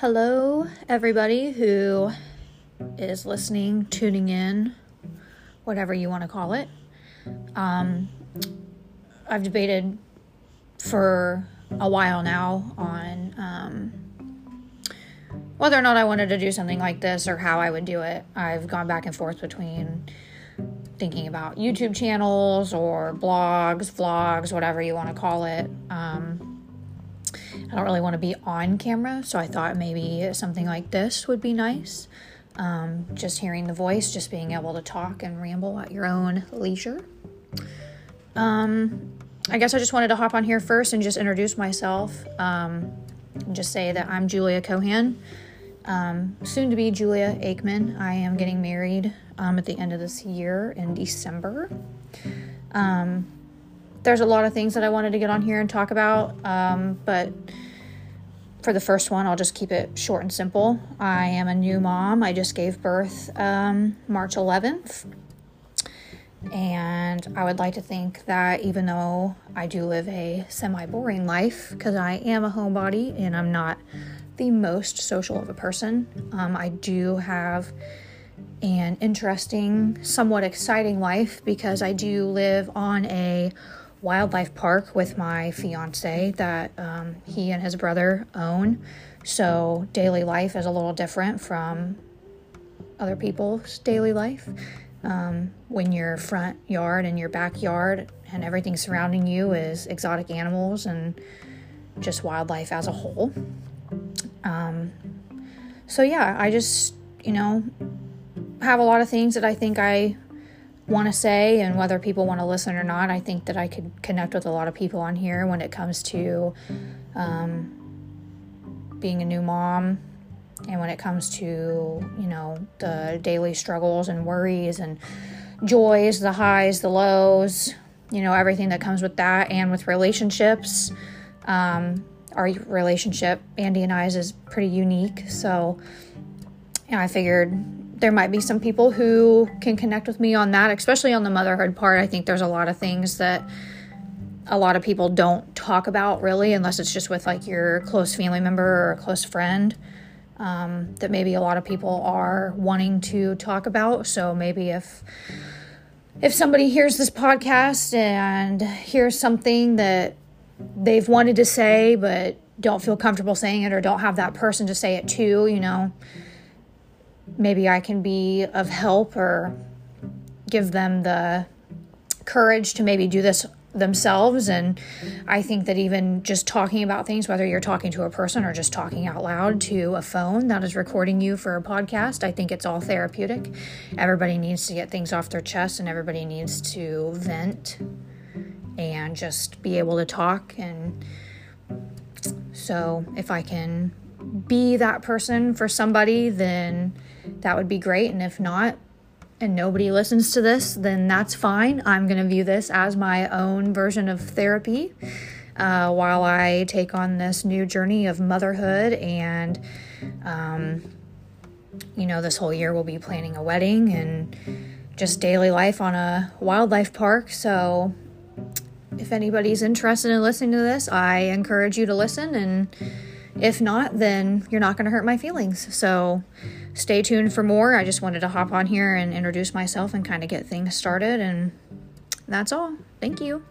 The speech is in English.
Hello, everybody who is listening, tuning in, whatever you want to call it. Um, I've debated for a while now on um, whether or not I wanted to do something like this or how I would do it. I've gone back and forth between thinking about YouTube channels or blogs, vlogs, whatever you want to call it. Um, I don't really want to be on camera, so I thought maybe something like this would be nice. Um, just hearing the voice, just being able to talk and ramble at your own leisure. Um, I guess I just wanted to hop on here first and just introduce myself. Um, and just say that I'm Julia Cohan, um, soon to be Julia Aikman. I am getting married um, at the end of this year in December. Um, there's a lot of things that I wanted to get on here and talk about, um, but for the first one, I'll just keep it short and simple. I am a new mom. I just gave birth um, March 11th. And I would like to think that even though I do live a semi boring life, because I am a homebody and I'm not the most social of a person, um, I do have an interesting, somewhat exciting life because I do live on a wildlife park with my fiance that um, he and his brother own. So daily life is a little different from other people's daily life. Um, when your front yard and your backyard and everything surrounding you is exotic animals and just wildlife as a whole. Um, so, yeah, I just, you know, have a lot of things that I think I want to say and whether people want to listen or not. I think that I could connect with a lot of people on here when it comes to um, being a new mom and when it comes to, you know, the daily struggles and worries and joys, the highs, the lows, you know, everything that comes with that and with relationships. Um, our relationship, Andy and I's, is pretty unique. So, you know, I figured there might be some people who can connect with me on that, especially on the motherhood part. I think there's a lot of things that a lot of people don't talk about really, unless it's just with like your close family member or a close friend. Um, that maybe a lot of people are wanting to talk about. So maybe if if somebody hears this podcast and hears something that they've wanted to say but don't feel comfortable saying it or don't have that person to say it to, you know, maybe I can be of help or give them the courage to maybe do this themselves. And I think that even just talking about things, whether you're talking to a person or just talking out loud to a phone that is recording you for a podcast, I think it's all therapeutic. Everybody needs to get things off their chest and everybody needs to vent and just be able to talk. And so if I can be that person for somebody, then that would be great. And if not, and nobody listens to this, then that's fine. I'm going to view this as my own version of therapy uh, while I take on this new journey of motherhood. And, um, you know, this whole year we'll be planning a wedding and just daily life on a wildlife park. So, if anybody's interested in listening to this, I encourage you to listen. And if not, then you're not going to hurt my feelings. So, stay tuned for more. I just wanted to hop on here and introduce myself and kind of get things started. And that's all. Thank you.